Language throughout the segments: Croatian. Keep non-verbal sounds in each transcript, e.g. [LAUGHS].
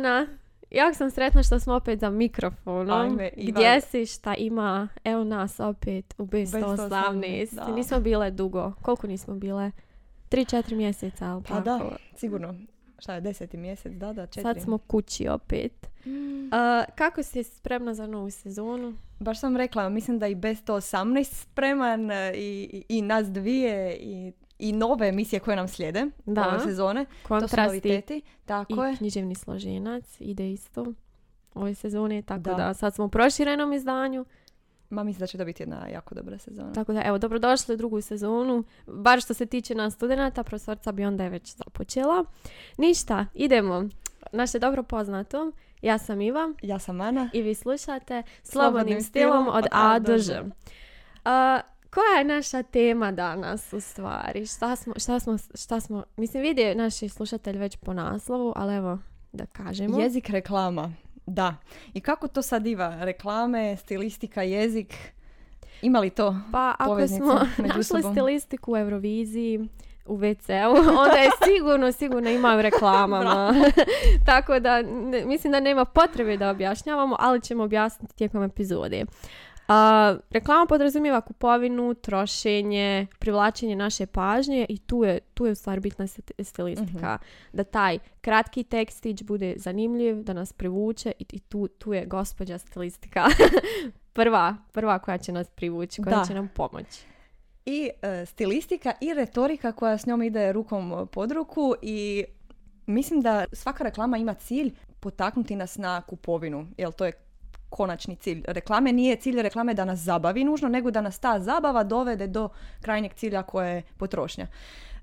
Ana, jako sam sretna što smo opet za mikrofonom. Ajme, Ivan. Gdje si, šta ima? Evo nas opet u B118. B118, da. Nismo bile dugo. Koliko nismo bile? 3-4 mjeseca, ali Pa da, sigurno. Šta je, deseti mjesec, da, da, četiri. Sad smo kući opet. Mm. Kako si spremna za novu sezonu? Baš sam rekla, mislim da i B118 spreman e, i, i, i nas dvije i, i nove emisije koje nam slijede Da. ove sezone. To su Kontrasti noviteti. Tako i je. književni složenac ide isto ove sezone, tako da. Da. sad smo u proširenom izdanju. Ma mislim da će to biti jedna jako dobra sezona. Tako da, evo, dobrodošli u drugu sezonu. Bar što se tiče nas studenata, profesorca Bionda je već započela. Ništa, idemo. Naše dobro poznato. Ja sam Iva Ja sam Ana. i vi slušate Slobodnim Slobodnim stilom stilom od A do Ž. Koja je naša tema danas u stvari? Šta smo, šta smo, šta smo, mislim vidi naši slušatelji već po naslovu, ali evo da kažemo. Jezik reklama. Da. I kako to sad iva? Reklame, stilistika, jezik. Ima li to? Pa ako smo [LAUGHS] našli sobom. stilistiku u Euroviziji, u WC-u, [LAUGHS] onda je sigurno, sigurno ima u reklamama. [LAUGHS] Tako da ne- mislim da nema potrebe da objašnjavamo, ali ćemo objasniti tijekom epizode. A, reklama podrazumijeva kupovinu, trošenje, privlačenje naše pažnje i tu je, tu je u stvari bitna sti- stilistika. Da taj kratki tekstić bude zanimljiv, da nas privuče i, i tu, tu je gospođa stilistika [LAUGHS] prva, prva koja će nas privući, koja Da. će nam pomoći. I e, stilistika i retorika koja s njom ide rukom pod ruku i mislim da svaka reklama ima cilj potaknuti nas na kupovinu, jer to je konačni cilj reklame. Nije cilj reklame da nas zabavi nužno, nego da nas ta zabava dovede do krajnjeg cilja koje je potrošnja.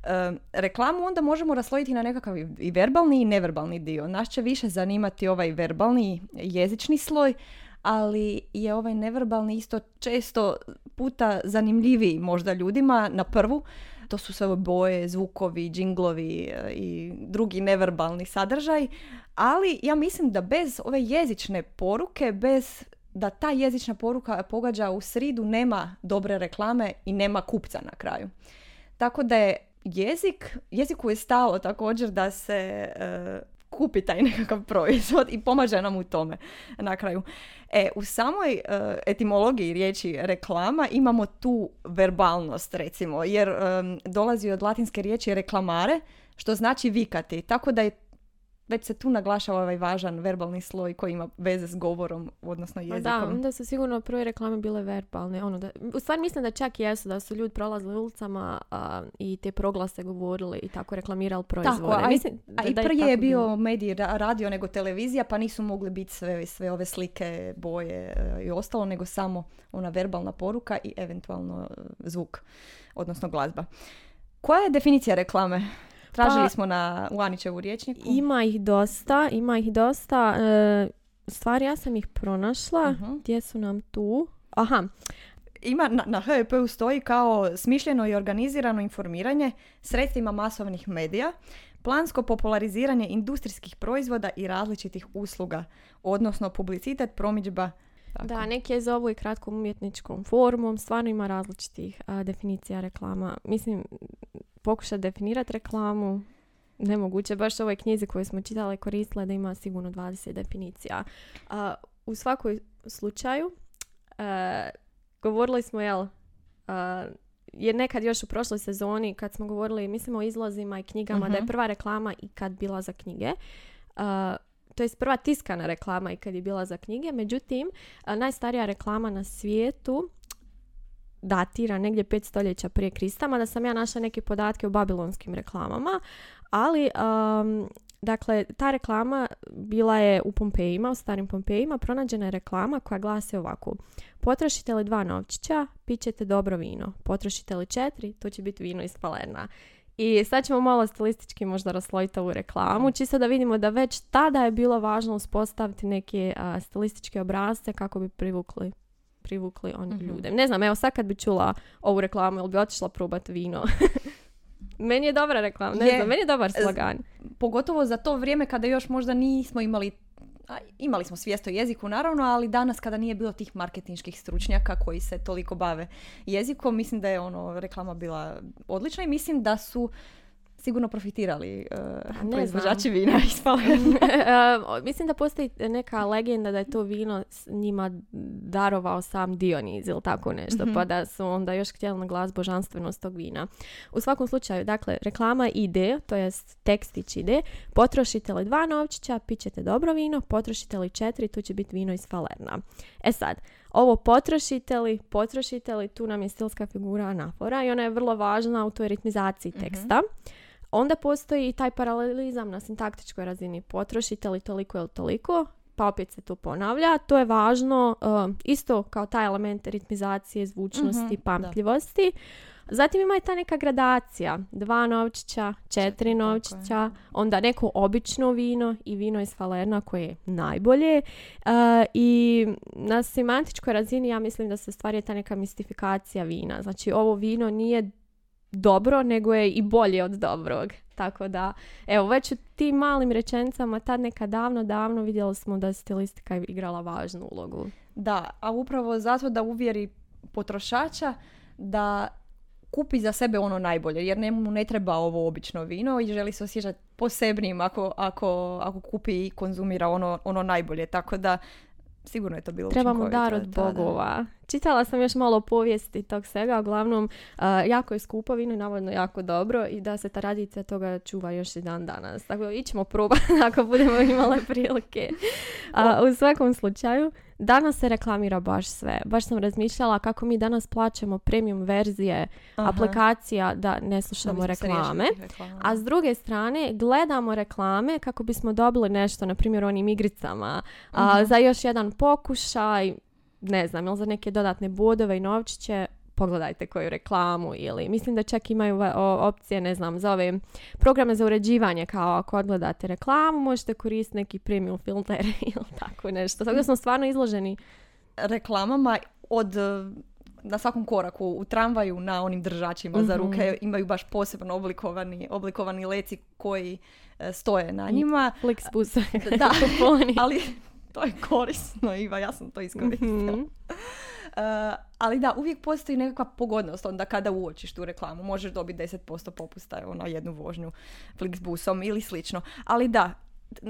E, reklamu onda možemo raslojiti na nekakav i- verbalni i neverbalni dio. Nas će više zanimati ovaj verbalni jezični sloj, ali je ovaj neverbalni isto često puta zanimljiviji možda ljudima na prvu. To su sve boje, zvukovi, džinglovi e, i drugi neverbalni sadržaj. Ali ja mislim da bez ove jezične poruke, bez da ta jezična poruka pogađa u sridu, nema dobre reklame i nema kupca na kraju. Tako da je jezik, jeziku je stalo također da se e, kupi taj [LAUGHS] nekakav proizvod i pomaže nam u tome na kraju. E, u samoj e, etimologiji riječi reklama imamo tu verbalnost recimo, jer em, dolazi od latinske riječi reklamare, što znači vikati. Tako da je već se tu naglašava ovaj važan verbalni sloj koji ima veze s govorom, odnosno jezikom. Da, onda su sigurno prve reklame bile verbalne. Ono da, u stvari mislim da čak i jesu, da su ljudi prolazili ulicama a, i te proglase govorili i tako reklamirali proizvode. a i- mislim A da- i prije tako je bilo. bio medij ra- radio nego televizija, pa nisu mogli biti sve, sve ove slike, boje e, i ostalo, nego samo ona verbalna poruka i eventualno e, zvuk, odnosno glazba. Koja je definicija reklame? Tražili Pa- smo na u Anićevu rječniku. Ima ih dosta, ima ih dosta. E, stvari ja sam ih pronašla. Mhm. Gdje su nam tu? Aha, Ima na, na HEP-u stoji kao smišljeno i organizirano informiranje sredstvima masovnih medija, plansko populariziranje industrijskih proizvoda i različitih usluga, odnosno publicitet, promidžba. tako. Da, neki je zovu i kratkom umjetničkom formom, stvarno ima različitih a, definicija reklama. Mislim, pokušati definirati reklamu, nemoguće. Baš u ovoj knjizi koju smo čitali koristile da ima sigurno 20 definicija. A, u svakoj slučaju, e, govorili smo, jel, a, jer nekad još u prošloj sezoni kad smo govorili, mislim o izlazima i knjigama, da je Mhm. prva reklama i kad bila za knjige. A, to je prva tiskana reklama i kad je bila za knjige. Međutim, a, najstarija reklama na svijetu datira negdje pet stoljeća prije Krista, mada sam ja našla neke podatke o babilonskim reklamama, ali um, dakle, ta reklama bila je u Pompejima, u starim Pompejima, pronađena je reklama koja glasi ovako. Potrošite li dva novčića, pićete dobro vino. Potrošite li četiri, to će biti vino iz Palerna. I sad ćemo malo stilistički možda raslojiti ovu reklamu, čisto da vidimo da već tada je bilo važno uspostaviti neke a, stilističke obrazce kako bi privukli privukli oni Mhm. ljude. Ne znam, evo sad kad bi čula ovu reklamu, ili bi otišla probati vino? [LAUGHS] meni je dobra reklama, ne Je. znam, meni je dobar slogan. Pogotovo za to vrijeme kada još možda nismo imali a, imali smo svijest o jeziku naravno, ali danas kada nije bilo tih marketinških stručnjaka koji se toliko bave jezikom, mislim da je ono reklama bila odlična i mislim da su sigurno profitirali uh, ne proizvođači vina ispale. [LAUGHS] E, mislim da postoji neka legenda da je to vino s njima darovao sam Dioniz ili tako nešto, Mhm. pa da su onda još htjeli naglas božanstvenost tog vina. U svakom slučaju, dakle, reklama ide, to jest tekstić ide, potrošite li dva novčića, pićete dobro vino, potrošite li četiri, tu će biti vino iz Falerna. E sad, ovo potrošite li, potrošite li, tu nam je stilska figura anafora i ona je vrlo važna u toj ritmizaciji Mhm. teksta. Onda postoji i taj paralelizam na sintaktičkoj razini. Potrošite li toliko ili toliko, pa opet se to ponavlja. To je važno uh, isto kao taj element ritmizacije, zvučnosti, Mhm, da. Zatim ima i ta neka gradacija. Dva novčića, četiri Četiri, novčića, onda neko obično vino i vino iz Falerna koje je najbolje. Uh, I na semantičkoj razini ja mislim da se stvari ta neka mistifikacija vina. Znači ovo vino nije dobro, nego je i bolje od dobrog. Tako da, evo, već u tim malim rečenicama tad neka davno, davno vidjeli smo da je stilistika igrala važnu ulogu. Da, a upravo zato da uvjeri potrošača da kupi za sebe ono najbolje, jer njemu ne treba ovo obično vino i želi se osjećati posebnijim ako, ako, ako kupi i konzumira ono, ono najbolje. Tako da sigurno je to bilo Trebamo dar od da, da. bogova. Čitala sam još malo povijesti tog svega, uglavnom a, jako je skupo vino i navodno jako dobro i da se ta tradicija toga čuva još i dan danas. Tako da ićemo probati [LAUGHS] ako budemo imale prilike. A, u svakom slučaju, danas se reklamira baš sve. Baš sam razmišljala kako mi danas plaćamo premium verzije Aha. aplikacija da ne Da slušamo riješili reklame. A s druge strane, gledamo reklame kako bismo dobili nešto, na primjer onim igricama, a, Mhm. za još jedan pokušaj, ne znam, ili za neke dodatne bodove i novčiće, pogledajte koju reklamu ili mislim da čak imaju opcije, ne znam, za ove programe za uređivanje kao ako odgledate reklamu možete koristiti neki premium filter [LAUGHS] ili tako nešto. Tako da smo stvarno izloženi reklamama od eh, na svakom koraku u tramvaju na onim držačima za Mhm. ruke imaju baš posebno oblikovani, oblikovani leci koji eh, stoje na njima. Flixbus Da. [LAUGHS] [LAUGHS] Ali to je korisno, Iva, ja sam to iskoristila. Mhm. Uh, ali da, uvijek postoji nekakva pogodnost onda kada uočiš tu reklamu. Možeš dobiti 10% popusta na jednu vožnju Flixbusom ili slično. Ali da,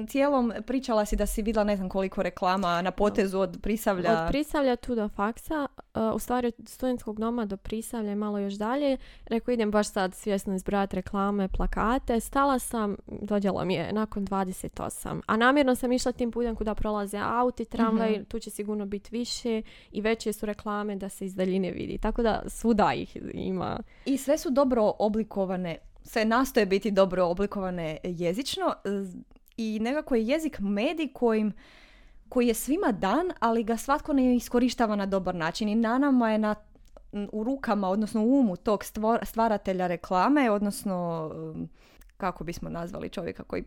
cijelom pričala si da si vidjela ne znam koliko reklama na potezu od Prisavlja. Od Prisavlja tu do faksa, uh, u stvari od studentskog doma do Prisavlja i malo još dalje. Rekao idem baš sad svjesno izbrojati reklame, plakate. Stala sam, dođelo mi je nakon 28. A namjerno sam išla tim putem kuda prolaze auti, tramvaj, Mhm. tu će sigurno biti više i veće su reklame da se iz daljine vidi. Tako da svuda ih ima. I sve su dobro oblikovane, sve nastoje biti dobro oblikovane jezično i nekako je jezik medij kojim koji je svima dan, ali ga svatko ne iskorištava na dobar način i na nama je na, u rukama, odnosno u umu tog stvor- stvaratelja reklame, odnosno um, kako bismo nazvali čovjeka koji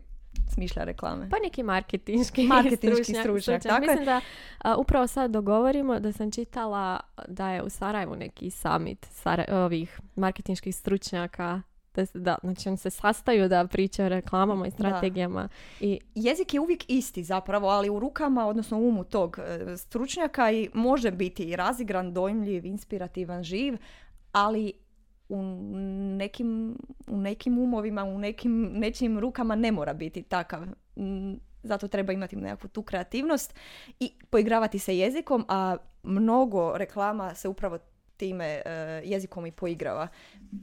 smišlja reklame. Pa neki marketinški, [LAUGHS] Marketinški stručnjak, tako je. Mislim da a, upravo sad dogovorimo da sam čitala da je u Sarajevu neki summit Sara- ovih marketinških stručnjaka da, se- da, znači oni se sastaju da pričaju o reklamama i strategijama i jezik je uvijek isti zapravo, ali u rukama, odnosno u umu tog e, stručnjaka i može biti i razigran, dojmljiv, inspirativan, živ, ali u nekim, u nekim umovima, u nekim nečijim rukama ne mora biti takav. Mm, Zato treba imati nekakvu tu kreativnost i poigravati se jezikom, a mnogo reklama se upravo time e, jezikom i poigrava.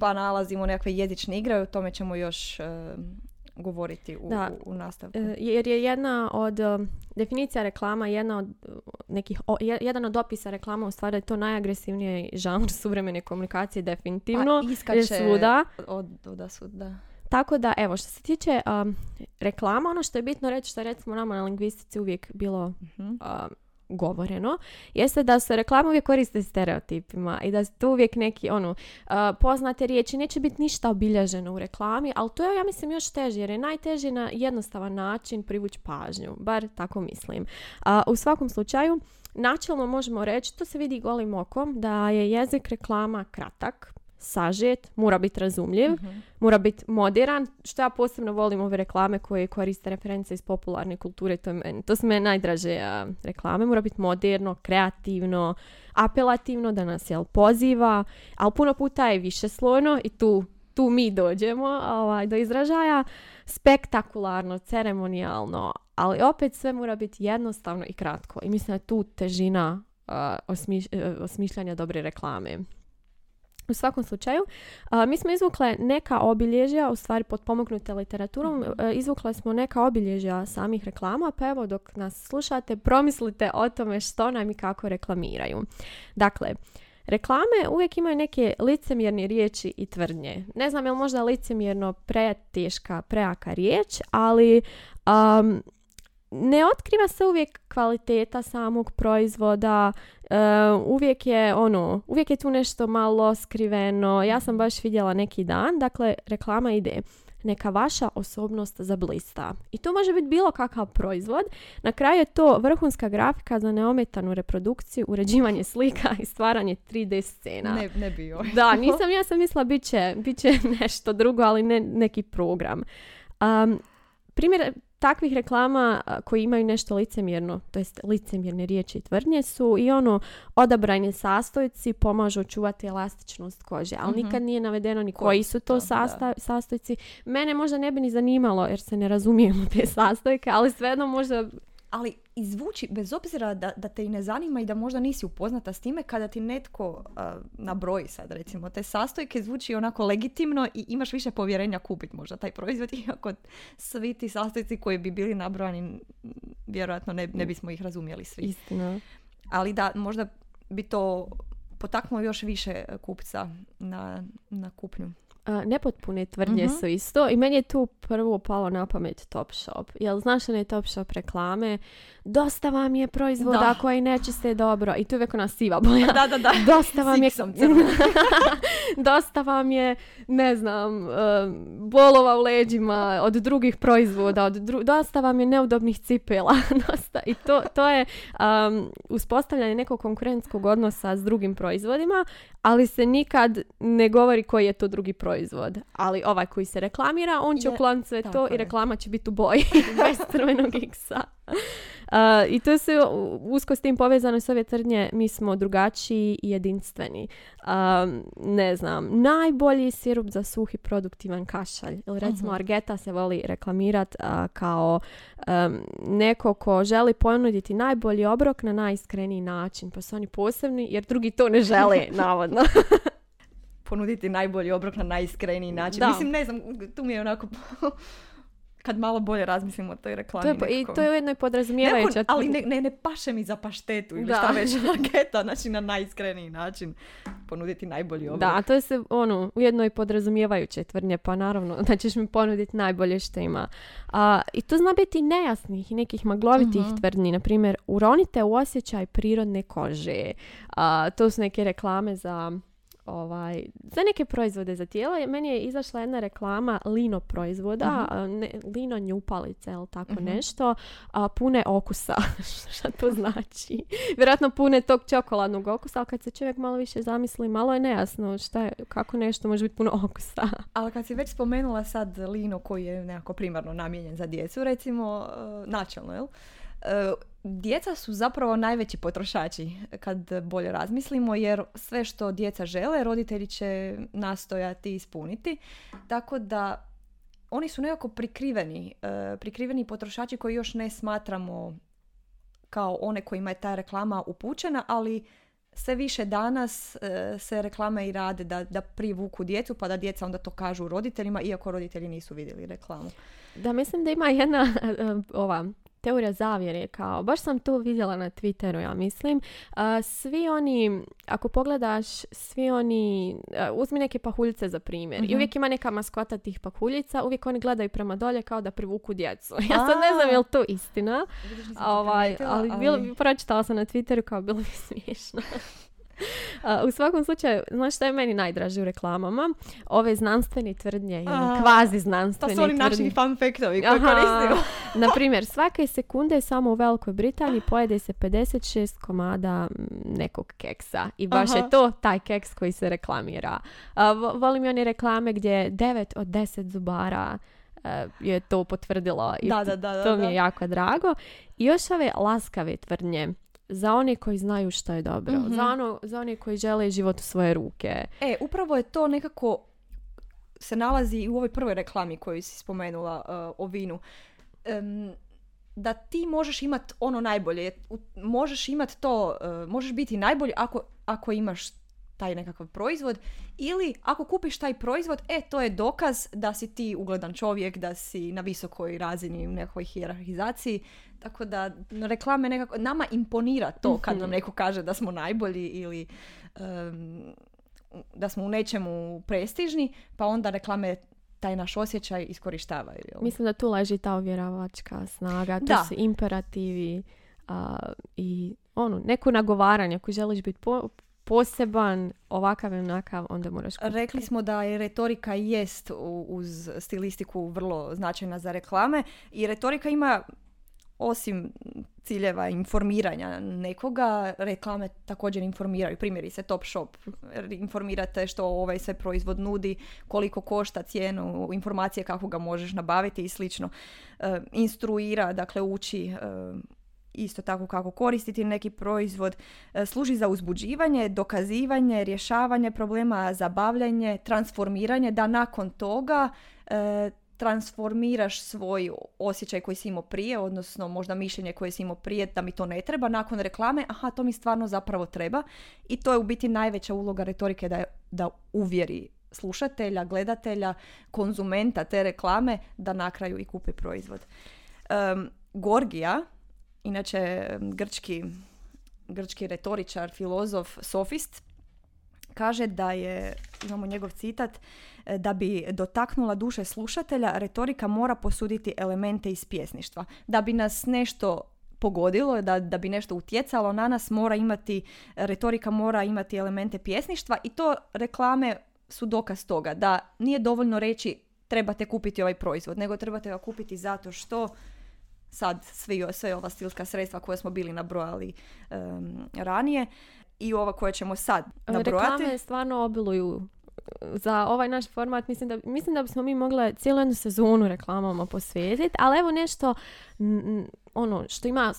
Pa nalazimo nekakve jezične igre, o tome ćemo još e, govoriti u, Da. u, nastavku. E, jer je jedna od definicija reklama jedna od nekih o- je- jedan od opisa reklama u stvari je to najagresivniji žanr suvremene komunikacije definitivno Pa iskače svuda od, od svud, da. Tako da, evo, što se tiče um, reklama, ono što je bitno reći, što je recimo nama na lingvistici uvijek bilo Mhm. um, govoreno, jeste da se reklame uvijek koriste stereotipima i da tu uvijek neki, ono, poznate riječi, neće biti ništa obilježeno u reklami, ali to je, ja mislim, još teže, jer je najteže na jednostavan način privući pažnju, bar tako mislim. U svakom slučaju, načelno možemo reći, to se vidi golim okom, da je jezik reklama kratak, sažet, mora biti razumljiv, Mhm. mora biti moderan, što ja posebno volim ove reklame koje koriste reference iz popularne kulture, to, je meni, to su meni najdraže a, reklame, mora biti moderno, kreativno, apelativno, da nas jel poziva, ali puno puta je više slojno i tu tu mi dođemo ovaj, do izražaja, spektakularno, ceremonijalno, ali opet sve mora biti jednostavno i kratko. I mislim da je tu težina osmiš- osmišljanja dobre reklame. U svakom slučaju, mi smo izvukle neka obilježja, u stvari potpomognute literaturom, Mhm. uh, izvukle smo neka obilježja samih reklama, pa evo dok nas slušate, promislite o tome što nam i kako reklamiraju. Dakle, Reklame uvijek imaju neke licemjerne riječi i tvrdnje. Ne znam je li možda licemjerno preteška, prejaka riječ, ali um, ne otkriva se uvijek kvaliteta samog proizvoda, uh, uvijek je ono, uvijek je tu nešto malo skriveno. Ja sam baš vidjela neki dan, dakle reklama ide neka vaša osobnost zablista. I to može biti bilo kakav proizvod. Na kraju je to vrhunska grafika za neometanu reprodukciju, uređivanje slika i stvaranje 3D scena. Ne, ne bi joj. Da, nisam, ja sam mislila bit će, bit će [LAUGHS] nešto drugo, ali ne neki program. Um, primjer takvih reklama koji imaju nešto licemjerno, to jest licemjerne riječi i tvrdnje su i ono odabrani sastojci pomažu čuvati elastičnost kože, ali Mhm. nikad nije navedeno ni Koji su to sasta- sastojci. Mene možda ne bi ni zanimalo jer se ne razumijem u te [LAUGHS] sastojke, ali svejedno možda Ali izvuči, bez obzira da, da te i ne zanima i da možda nisi upoznata s time, kada ti netko a, nabroji sad recimo te sastojke, zvuči onako legitimno i imaš više povjerenja kupiti možda taj proizvod, [LAUGHS] iako svi ti sastojci koji bi bili nabrojani, vjerojatno ne, ne bismo ih razumjeli svi. istina. Ali da, možda bi to potaknulo još više kupca na, na kupnju. A, nepotpune tvrdnje Mhm. su isto i meni je tu prvo palo na pamet Topshop. Jel znaš one Topshop reklame? Dosta vam je proizvoda Da. koji ne čiste dobro. I tu je uvijek ona siva boja. Da, da, da. Dosta vam je... [LAUGHS] Dosta vam je, ne znam, e, bolova u leđima od drugih proizvoda, od dru- dosta vam je neudobnih cipela. [LAUGHS] dosta. I to, to je um, uspostavljanje nekog konkurentskog odnosa s drugim proizvodima, ali se nikad ne govori koji je to drugi proizvod. Ali ovaj koji se reklamira, on će ukloniti sve to i je. reklama će biti u boji [LAUGHS] [LAUGHS] bez crvenog iksa. Uh, I to se usko s tim povezano s ove tvrdnje, mi smo drugačiji i jedinstveni. Um, ne znam, najbolji sirup za suhi produktivan kašalj. Ili recimo Mhm. Argeta se voli reklamirat a, kao um, neko ko želi ponuditi najbolji obrok na najiskreniji način. Pa su oni posebni jer drugi to ne žele, [LAUGHS] navodno. Ponuditi najbolji obrok na najiskreniji način. Da. Mislim, ne znam, tu mi je onako... kad malo bolje razmislim o toj reklami. to je, I to je ujedno i podrazumijevajuće. Ali ne, ne, ne paše mi za paštetu ili Da. šta već [LAUGHS] marketa, znači na najiskreniji način ponuditi najbolji obrok. Da, a to je se ono, ujedno i podrazumijevajuće tvrdnje, pa naravno da ćeš mi ponuditi najbolje što ima. A, I to zna biti nejasnih i nekih maglovitih Mhm. tvrdnji. Na primjer, uronite u osjećaj prirodne kože. A, to su neke reklame za ovaj, za neke proizvode za tijelo. Meni je izašla jedna reklama lino proizvoda, a, ne, lino njupalice ili tako Mhm. nešto, a, pune okusa. [LAUGHS] Šta to znači? Vjerojatno pune tog čokoladnog okusa, ali kad se čovjek malo više zamisli, malo je nejasno šta je, kako nešto može biti puno okusa. [LAUGHS] Ali kad si već spomenula sad lino koji je nekako primarno namijenjen za djecu, recimo e, načelno, jel? E, Djeca su zapravo najveći potrošači kad bolje razmislimo jer sve što djeca žele roditelji će nastojati ispuniti. Tako da oni su nekako prikriveni, e, prikriveni potrošači koji još ne smatramo kao one kojima je ta reklama upućena, ali sve više danas e, se reklame i rade da, da privuku djecu pa da djeca onda to kažu roditeljima iako roditelji nisu vidjeli reklamu. Da, mislim da ima jedna [LAUGHS] ova teorija zavjere kao, baš sam to vidjela na Twitteru, ja mislim. Svi oni, ako pogledaš, svi oni, uzmi neke pahuljice za primjer. I Mhm. uvijek ima neka maskota tih pahuljica, uvijek oni gledaju prema dolje kao da privuku djecu. [LAUGHS] Ja sad ne znam je li to istina, ovaj, ali, bilo, bi- pročitala sam na Twitteru kao bilo bi [LAUGHS] smiješno. [LAUGHS] A, u svakom slučaju, znaš šta je meni najdraže u reklamama? Ove znanstvene tvrdnje ili kvazi To znanstvene su oni tvrdnje. naši fun factovi koje Aha. koristimo. [LAUGHS] Na primjer, svake sekunde samo u Velikoj Britaniji pojede se 56 komada nekog keksa. I baš Aha. je to taj keks koji se reklamira. A, vo- volim i one reklame gdje 9 od 10 zubara e, je to potvrdilo. I Da, da, da, da, to mi je jako drago. I još ove laskave tvrdnje za one koji znaju što je dobro. Mhm. Za, ono, za one koji žele život u svoje ruke. E, upravo je to nekako se nalazi i u ovoj prvoj reklami koju si spomenula uh, o vinu. Em, da ti možeš imati ono najbolje. Možeš imati to, uh, možeš biti najbolji ako, ako imaš taj nekakav proizvod ili ako kupiš taj proizvod, e, to je dokaz da si ti ugledan čovjek, da si na visokoj razini u nekoj hijerarhizaciji. Tako da reklame nekako, nama imponira to kad nam neko kaže da smo najbolji ili em, da smo u nečemu prestižni, pa onda reklame taj naš osjećaj iskorištavaju. Mislim da tu leži ta uvjeravačka snaga, tu Da. su imperativi a, i ono, neko nagovaranje. Ako želiš biti po- poseban, ovakav i onakav, onda moraš kupiti. Rekli smo da je retorika jest uz stilistiku vrlo značajna za reklame i retorika ima osim ciljeva informiranja nekoga, reklame također informiraju. Primjerice Top Shop, informirate što ovaj sve proizvod nudi, koliko košta cijenu, informacije kako ga možeš nabaviti i slično. E, instruira, dakle uči e, isto tako kako koristiti neki proizvod, E, služi za uzbuđivanje, dokazivanje, rješavanje problema, zabavljanje, transformiranje, da nakon toga e, transformiraš svoj osjećaj koji si imao prije, odnosno možda mišljenje koje si imao prije da mi to ne treba, nakon reklame, aha, to mi stvarno zapravo treba i to je u biti najveća uloga retorike da, je, da uvjeri slušatelja, gledatelja, konzumenta te reklame da na kraju i kupi proizvod. Em, Gorgija, inače grčki, grčki retoričar, filozof, sofist, kaže da je, imamo njegov citat, e, da bi dotaknula duše slušatelja, retorika mora posuditi elemente iz pjesništva. Da bi nas nešto pogodilo, da, da bi nešto utjecalo na nas, mora imati, retorika mora imati elemente pjesništva i to reklame su dokaz toga, da nije dovoljno reći trebate kupiti ovaj proizvod, nego trebate ga kupiti zato što sad svi, sve ova stilska sredstva koje smo bili nabrojali em, ranije i ova koje ćemo sad nabrojati. Reklame stvarno obiluju za ovaj naš format mislim da, mislim da bismo mi mogli cijelu jednu sezonu reklamama posvetiti, ali evo nešto n- ono što ima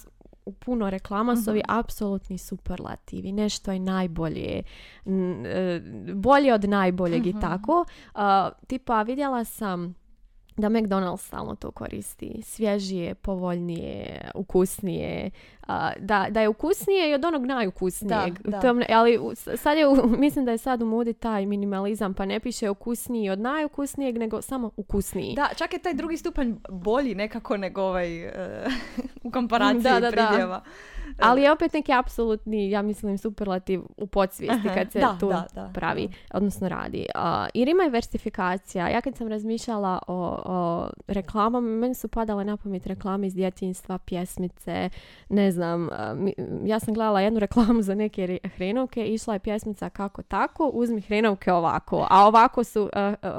u puno reklama su ovi apsolutni superlativi, nešto je najbolje, n- e, bolje od najboljeg i tako. A, tipa vidjela sam da McDonald's stalno to koristi. Svježije, povoljnije, ukusnije. a, da, da je ukusnije i od onog najukusnijeg. Da, da. To ali sad je, [LAUGHS] mislim da je sad u modi taj minimalizam, pa ne piše ukusniji od najukusnijeg, nego samo ukusniji. Da, čak je taj drugi stupanj bolji nekako nego ovaj e, [LAUGHS] u komparaciji Da, da, da. pridjeva. Ali je opet neki apsolutni, ja mislim, superlativ u podsvijesti Aha, kad se da, tu da, da, pravi, odnosno radi. A, jer ima i versifikacija. Ja kad sam razmišljala o, o reklamama, meni su padale na pamet reklame iz djetinjstva, pjesmice, ne znam, ja sam gledala jednu reklamu za neke re- hrenovke, išla je pjesmica kako tako, uzmi hrenovke ovako, a ovako su,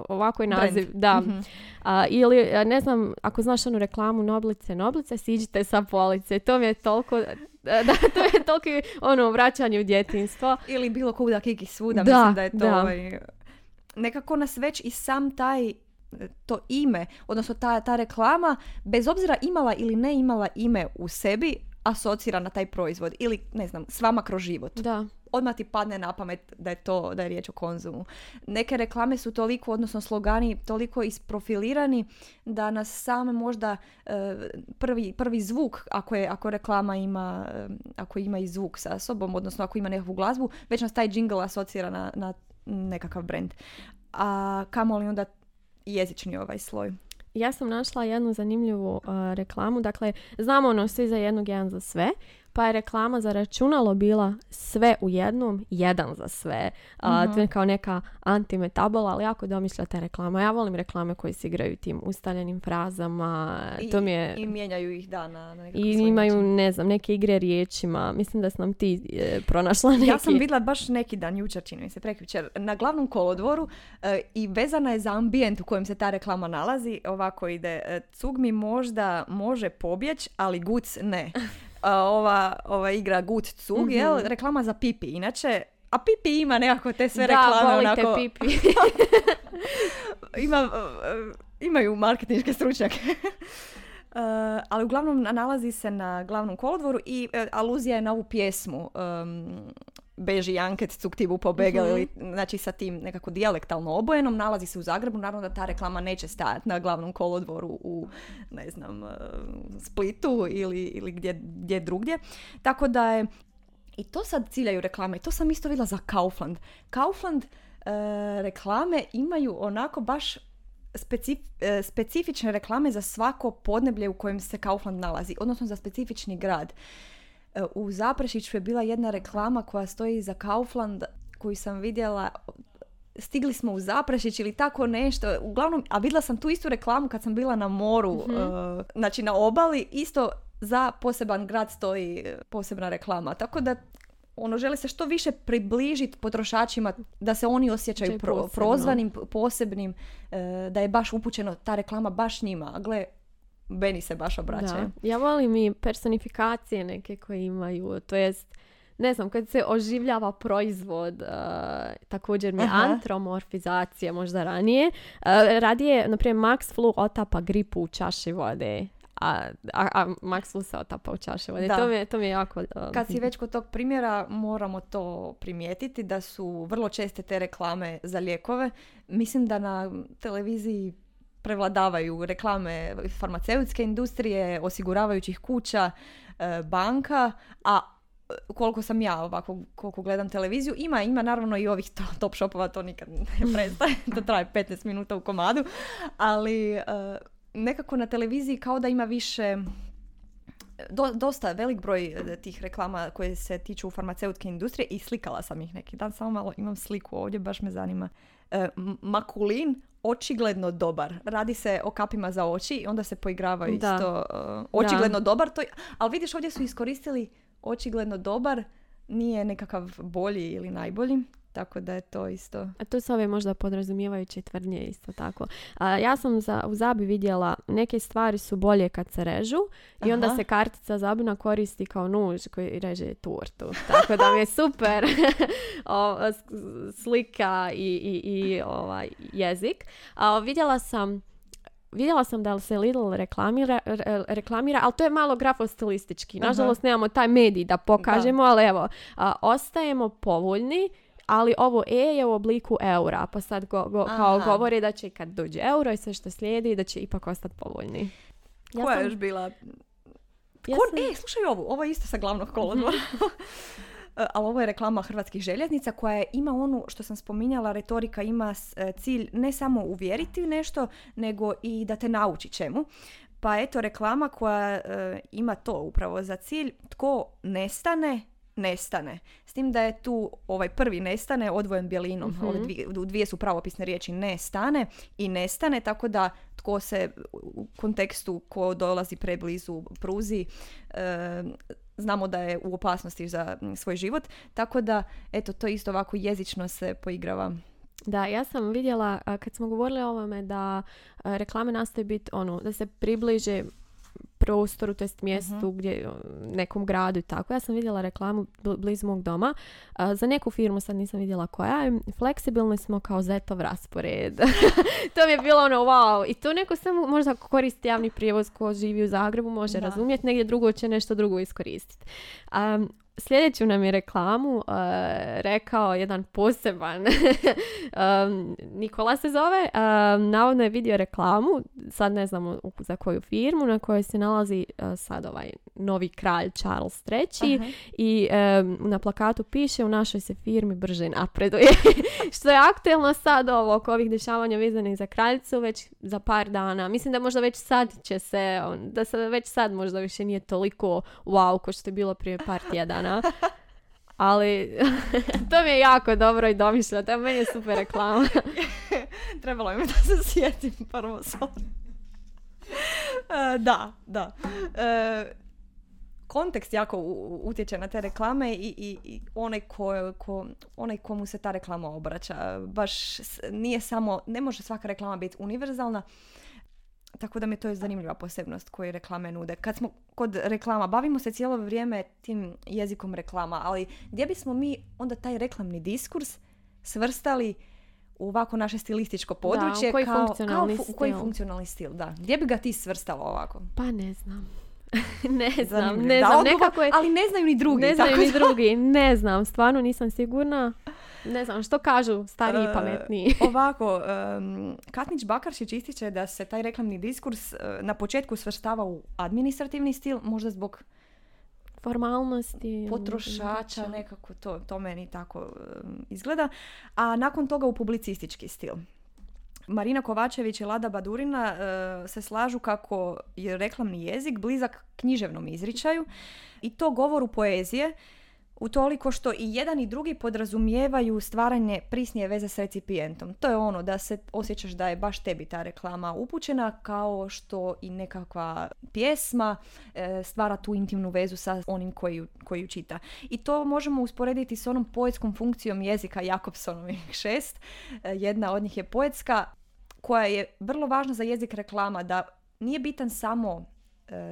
ovako je Brand. naziv, da, Mhm. a, ili, ne znam, ako znaš onu reklamu Noblice, Noblice, siđite sa police. To mi je toliko, da, to je toliko ono, vraćanje u djetinjstvo. Ili bilo kuda kiki svuda, Da, mislim da je to da. ovaj, nekako nas već i sam taj to ime, odnosno ta, ta reklama, bez obzira imala ili ne imala ime u sebi, asocira na taj proizvod. Ili, ne znam, s vama kroz život. Da. odmah ti padne na pamet da je to da je riječ o konzumu. Neke reklame su toliko, odnosno slogani toliko isprofilirani da nas same možda e, prvi, prvi zvuk, ako, je, ako reklama ima, e, ako ima i zvuk sa sobom, odnosno ako ima nekakvu glazbu, već nas taj jingle asocira na, na nekakav brand. A kamoli onda jezični ovaj sloj. Ja sam našla jednu zanimljivu uh, reklamu. Dakle, znamo ono svi za jednog, jedan za sve. Pa je reklama za računalo bila sve u jednom, jedan za sve. A, To je kao neka antimetabola, ali jako domišljata reklama. Ja volim reklame koje se igraju tim ustaljenim frazama. I, to mi je... I mijenjaju ih da na, I imaju, način. ne znam, neke igre riječima. Mislim da sam nam ti e, pronašla neki. Ja sam vidjela baš neki dan, jučer čini mi se, prekjučer, na glavnom kolodvoru e, i vezana je za ambijent u kojem se ta reklama nalazi. Ovako ide, e, cug mi možda može pobjeć, ali guc ne. [LAUGHS] Ova, ova igra gut cug, jel? Reklama za pipi, inače. A pipi ima nekako te sve da, reklame onako... pipi. [LAUGHS] ima, imaju marketinške stručnjake. [LAUGHS] E, ali uglavnom nalazi se na glavnom kolodvoru i e, aluzija je na ovu pjesmu. em, beži janket cuktivu pobegel Mhm. ili znači sa tim nekako dijalektalno obojenom nalazi se u Zagrebu naravno da ta reklama neće stajati na glavnom kolodvoru u ne znam eh, Splitu ili, ili gdje, gdje drugdje tako da je i to sad ciljaju reklame i to sam isto vidjela za Kaufland Kaufland eh, reklame imaju onako baš specif- eh, specifične reklame za svako podneblje u kojem se Kaufland nalazi, odnosno za specifični grad. E, U Zaprešiću je bila jedna reklama koja stoji za Kaufland koju sam vidjela stigli smo u Zaprešić ili tako nešto. Uglavnom, a vidjela sam tu istu reklamu kad sam bila na moru, e, znači na obali, isto za poseban grad stoji e, posebna reklama. Tako da ono želi se što više približiti potrošačima da se oni osjećaju pro- prozvanim, posebnim, e, da je baš upućeno ta reklama baš njima. A gle, Beni se baš obraćaju. Da. Ja volim i personifikacije neke koje imaju, to jest ne znam, kad se oživljava proizvod, uh, također mi Aha. antromorfizacija možda ranije. Uh, radije, na primjer, Max Flu otapa gripu u čaši vode. A, a, a Max Flu se otapa u čaši vode. Da. To mi, je, to mi je jako... uh, Kad si već kod tog primjera, moramo to primijetiti da su vrlo česte te reklame za lijekove. Mislim da na televiziji prevladavaju reklame farmaceutske industrije, osiguravajućih kuća, e, banka, a e, koliko sam ja ovako, koliko gledam televiziju, ima, ima naravno i ovih to- top shopova, to nikad ne [LAUGHS] prestaje, to traje 15 minuta u komadu, ali e, nekako na televiziji kao da ima više do- dosta velik broj tih reklama koje se tiču farmaceutske industrije i slikala sam ih neki dan, samo malo imam sliku ovdje, baš me zanima. E, Makulin, očigledno dobar. Radi se o kapima za oči i onda se poigravaju Da. isto. e, očigledno dobar, to, je- ali vidiš ovdje su iskoristili očigledno dobar, nije nekakav bolji ili najbolji, tako da je to isto. A to su ove možda podrazumijevajuće tvrdnje isto tako. A, ja sam za, u Zabi vidjela neke stvari su bolje kad se režu i onda Aha. se kartica Zabina koristi kao nuž koji reže tortu. [LAUGHS] Tako da mi je super [LAUGHS] o, slika i, i, i ovaj, jezik. A, vidjela sam Vidjela sam da se Lidl reklamira, re- reklamira, ali to je malo grafostilistički. Aha. Nažalost, nemamo taj medij da pokažemo, ali evo, a, ostajemo povoljni, ali ovo E je u obliku eura, pa sad go, go- kao Aha. govori da će kad dođe euro i sve što slijedi, da će ipak ostati povoljni. Ja Koja sam- je još bila? ja Ko- sam- E, slušaj ovu, ovo je isto sa glavnog kolodvora. E, [LAUGHS] Ali ovo je reklama hrvatskih željeznica koja je- ima onu, što sam spominjala, retorika ima e, cilj ne samo uvjeriti u nešto, nego i da te nauči čemu. Pa eto, reklama koja e, ima to upravo za cilj, tko nestane, nestane. S tim da je tu ovaj prvi nestane odvojen bjelinom. Mhm. Ove dvije, u dvije su pravopisne riječi nestane i nestane, tako da tko se u kontekstu ko dolazi preblizu pruzi e, znamo da je u opasnosti za svoj život, tako da eto to isto ovako jezično se poigrava. Da, ja sam vidjela kad smo govorili o ovome da reklame nastoje biti ono, da se približe prostoru, to jest mjestu gdje, o, nekom gradu i tako. Ja sam vidjela reklamu bl- blizu mog doma. a, za neku firmu, sad nisam vidjela koja je. Fleksibilni smo kao zetov raspored. [LAUGHS] to mi je bilo ono wow. I to neko samo možda koristi javni prijevoz ko živi u Zagrebu, može Da. razumjeti. Negdje drugo će nešto drugo iskoristiti. Um, Sljedeću nam je reklamu uh, rekao jedan poseban, [LAUGHS] um, Nikola se zove, um, navodno je vidio reklamu, sad ne znamo za koju firmu, na kojoj se nalazi uh, sad ovaj novi kralj Charles III Aha. i um, na plakatu piše u našoj se firmi brže napreduje. [LAUGHS] Što je aktuelno sad ovo oko ovih dešavanja vezanih za kraljicu već za par dana. Mislim da možda već sad će se, da se već sad možda više nije toliko wow ko što je bilo prije par tjedana. Ali [LAUGHS] to mi je jako dobro i domišljeno. To je meni je super reklama. [LAUGHS] Trebalo mi da se sjetim prvo, sorry. [LAUGHS] E, da, da. E, kontekst jako utječe na te reklame i, i, i onaj, ko, ko, onaj komu se ta reklama obraća. Baš nije samo, ne može svaka reklama biti univerzalna, tako da mi to je zanimljiva posebnost koju reklame nude. Kad smo kod reklama, bavimo se cijelo vrijeme tim jezikom reklama, ali gdje bismo mi onda taj reklamni diskurs svrstali u ovako naše stilističko područje u koji kao, funkcionalni kao u koji stil. funkcionalni stil, da. Gdje bi ga ti svrstala ovako? Pa ne znam. [LAUGHS] ne znam, ne Da, znam, odgovor- nekako je... Ali ne znaju ni drugi. Ne znaju ni da- drugi, ne znam, stvarno nisam sigurna. Ne znam, što kažu stariji E, pametniji? [LAUGHS] Ovako, um, Katnić Bakaršić ističe da se taj reklamni diskurs e, na početku svrstava u administrativni stil, možda zbog Formalnosti. potrošača, nekako to, to meni tako um, izgleda, a nakon toga u publicistički stil. Marina Kovačević i Lada Badurina e, se slažu kako je reklamni jezik blizak književnom izričaju i to govoru poezije, utoliko što i jedan i drugi podrazumijevaju stvaranje prisnije veze s recipijentom. To je ono da se osjećaš da je baš tebi ta reklama upućena, kao što i nekakva pjesma e, stvara tu intimnu vezu sa onim koji ju, koji ju čita. I to možemo usporediti s onom poetskom funkcijom jezika Jakobsonovih šest. E, jedna od njih je poetska, koja je vrlo važna za jezik reklama, da nije bitan samo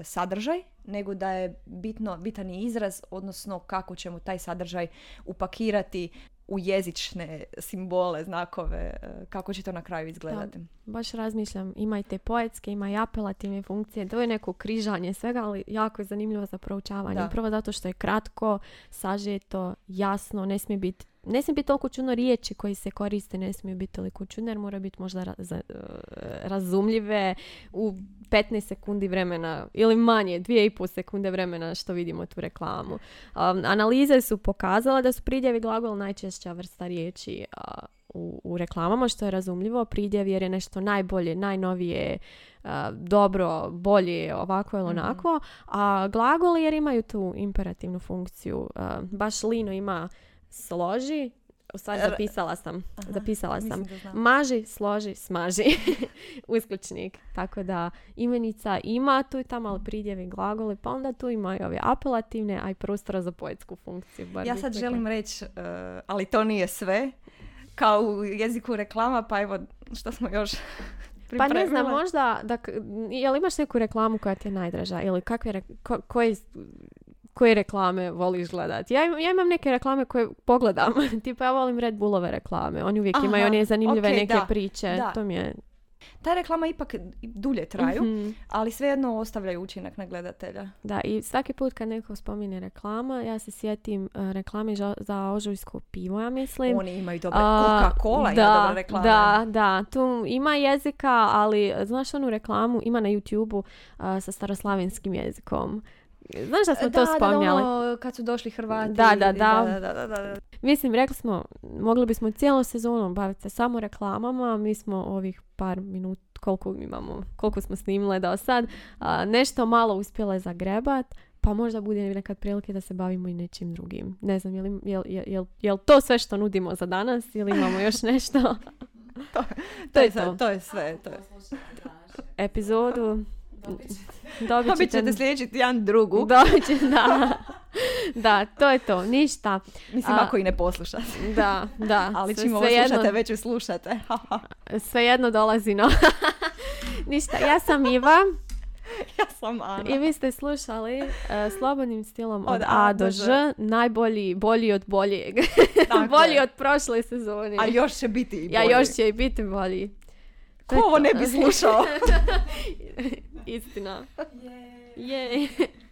sadržaj, nego da je bitno, bitan i izraz, odnosno kako ćemo taj sadržaj upakirati u jezične simbole, znakove, e, kako će to na kraju izgledati. Baš razmišljam, ima i te poetske, ima i apelativne funkcije, to je neko križanje svega, ali jako je zanimljivo za proučavanje. Da. Prvo zato što je kratko, sažeto, jasno, ne smije biti ne smije biti toliko čudno riječi koji se koriste, ne smiju biti toliko čudne, jer mora biti možda ra- za- e, razumljive u 15 sekundi vremena ili manje, 2,5 sekunde vremena što vidimo tu reklamu. Um, analize su pokazale da su pridjev i glagol najčešća vrsta riječi a, u, u reklamama, što je razumljivo. Pridjev jer je nešto najbolje, najnovije, a, dobro, bolje, ovako ili Mhm. onako. A glagoli jer imaju tu imperativnu funkciju. A, baš Lino ima složi, u stvari zapisala sam, Aha, zapisala sam. Maži, složi, smaži. [LAUGHS] Uskličnik. Tako da imenica ima tu i tamo, ali pridjevi glagoli, pa onda tu ima i ove apelativne, a i prostora za poetsku funkciju. bar Ja sad želim reći, e, ali to nije sve, kao u jeziku reklama, pa evo što smo još [LAUGHS] Pa ne znam, možda, da, jel imaš neku reklamu koja ti je najdraža? Ili kakve, ko- koje, koje reklame voliš gledati? Ja, ja imam neke reklame koje pogledam. [LAUGHS] Tipa ja volim Red Bullove reklame. Oni uvijek imaju Aha, one zanimljive ok, neke da, priče. da. To mi je... Ta reklama ipak dulje traju, Mhm. ali svejedno ostavljaju učinak na gledatelja. Da, i svaki put kad neko spomine reklama, ja se sjetim uh, reklame za, za ožujsko pivo, ja mislim. Oni imaju dobre, Coca-Cola ima da, dobre reklame. Da, da, tu ima jezika, ali znaš onu reklamu, ima na YouTube-u a, sa staroslavenskim jezikom. Znaš da smo da, to spominjali? Da, ono, kad su došli Hrvati. Da, da, da. da, da, da, da. Mislim, rekli smo, mogli bismo cijelom sezonom baviti se samo reklamama, mi smo ovih par minut, koliko imamo, koliko smo snimile do sad, a, nešto malo uspjele zagrebat, pa možda bude nekad prilike da se bavimo i nečim drugim. Ne znam, jel, jel, jel, jel, jel to sve što nudimo za danas ili imamo još nešto? To [LAUGHS] to je je sve, to. to je sve. To je. Epizodu [LAUGHS] dobit Dobit ćete... ćete sljedeći tjedan drugu. [LAUGHS] Dobit će- da. da, to je to, ništa. Mislim, A- ako i ne poslušate. Da, da. [LAUGHS] Ali sve- čim ovo svejedno- slušate, već ju slušate. Svejedno dolazi no. Ništa, ja sam Iva ja sam Ana. i vi ste slušali e, slobodnim stilom od, Od A do Ž, najbolji, bolji od boljeg. Tako bolji od prošle sezone. A još će biti i ja bolji. još će i biti bolji. Ko ovo ne bi slušao? Istina. Je. [LAUGHS]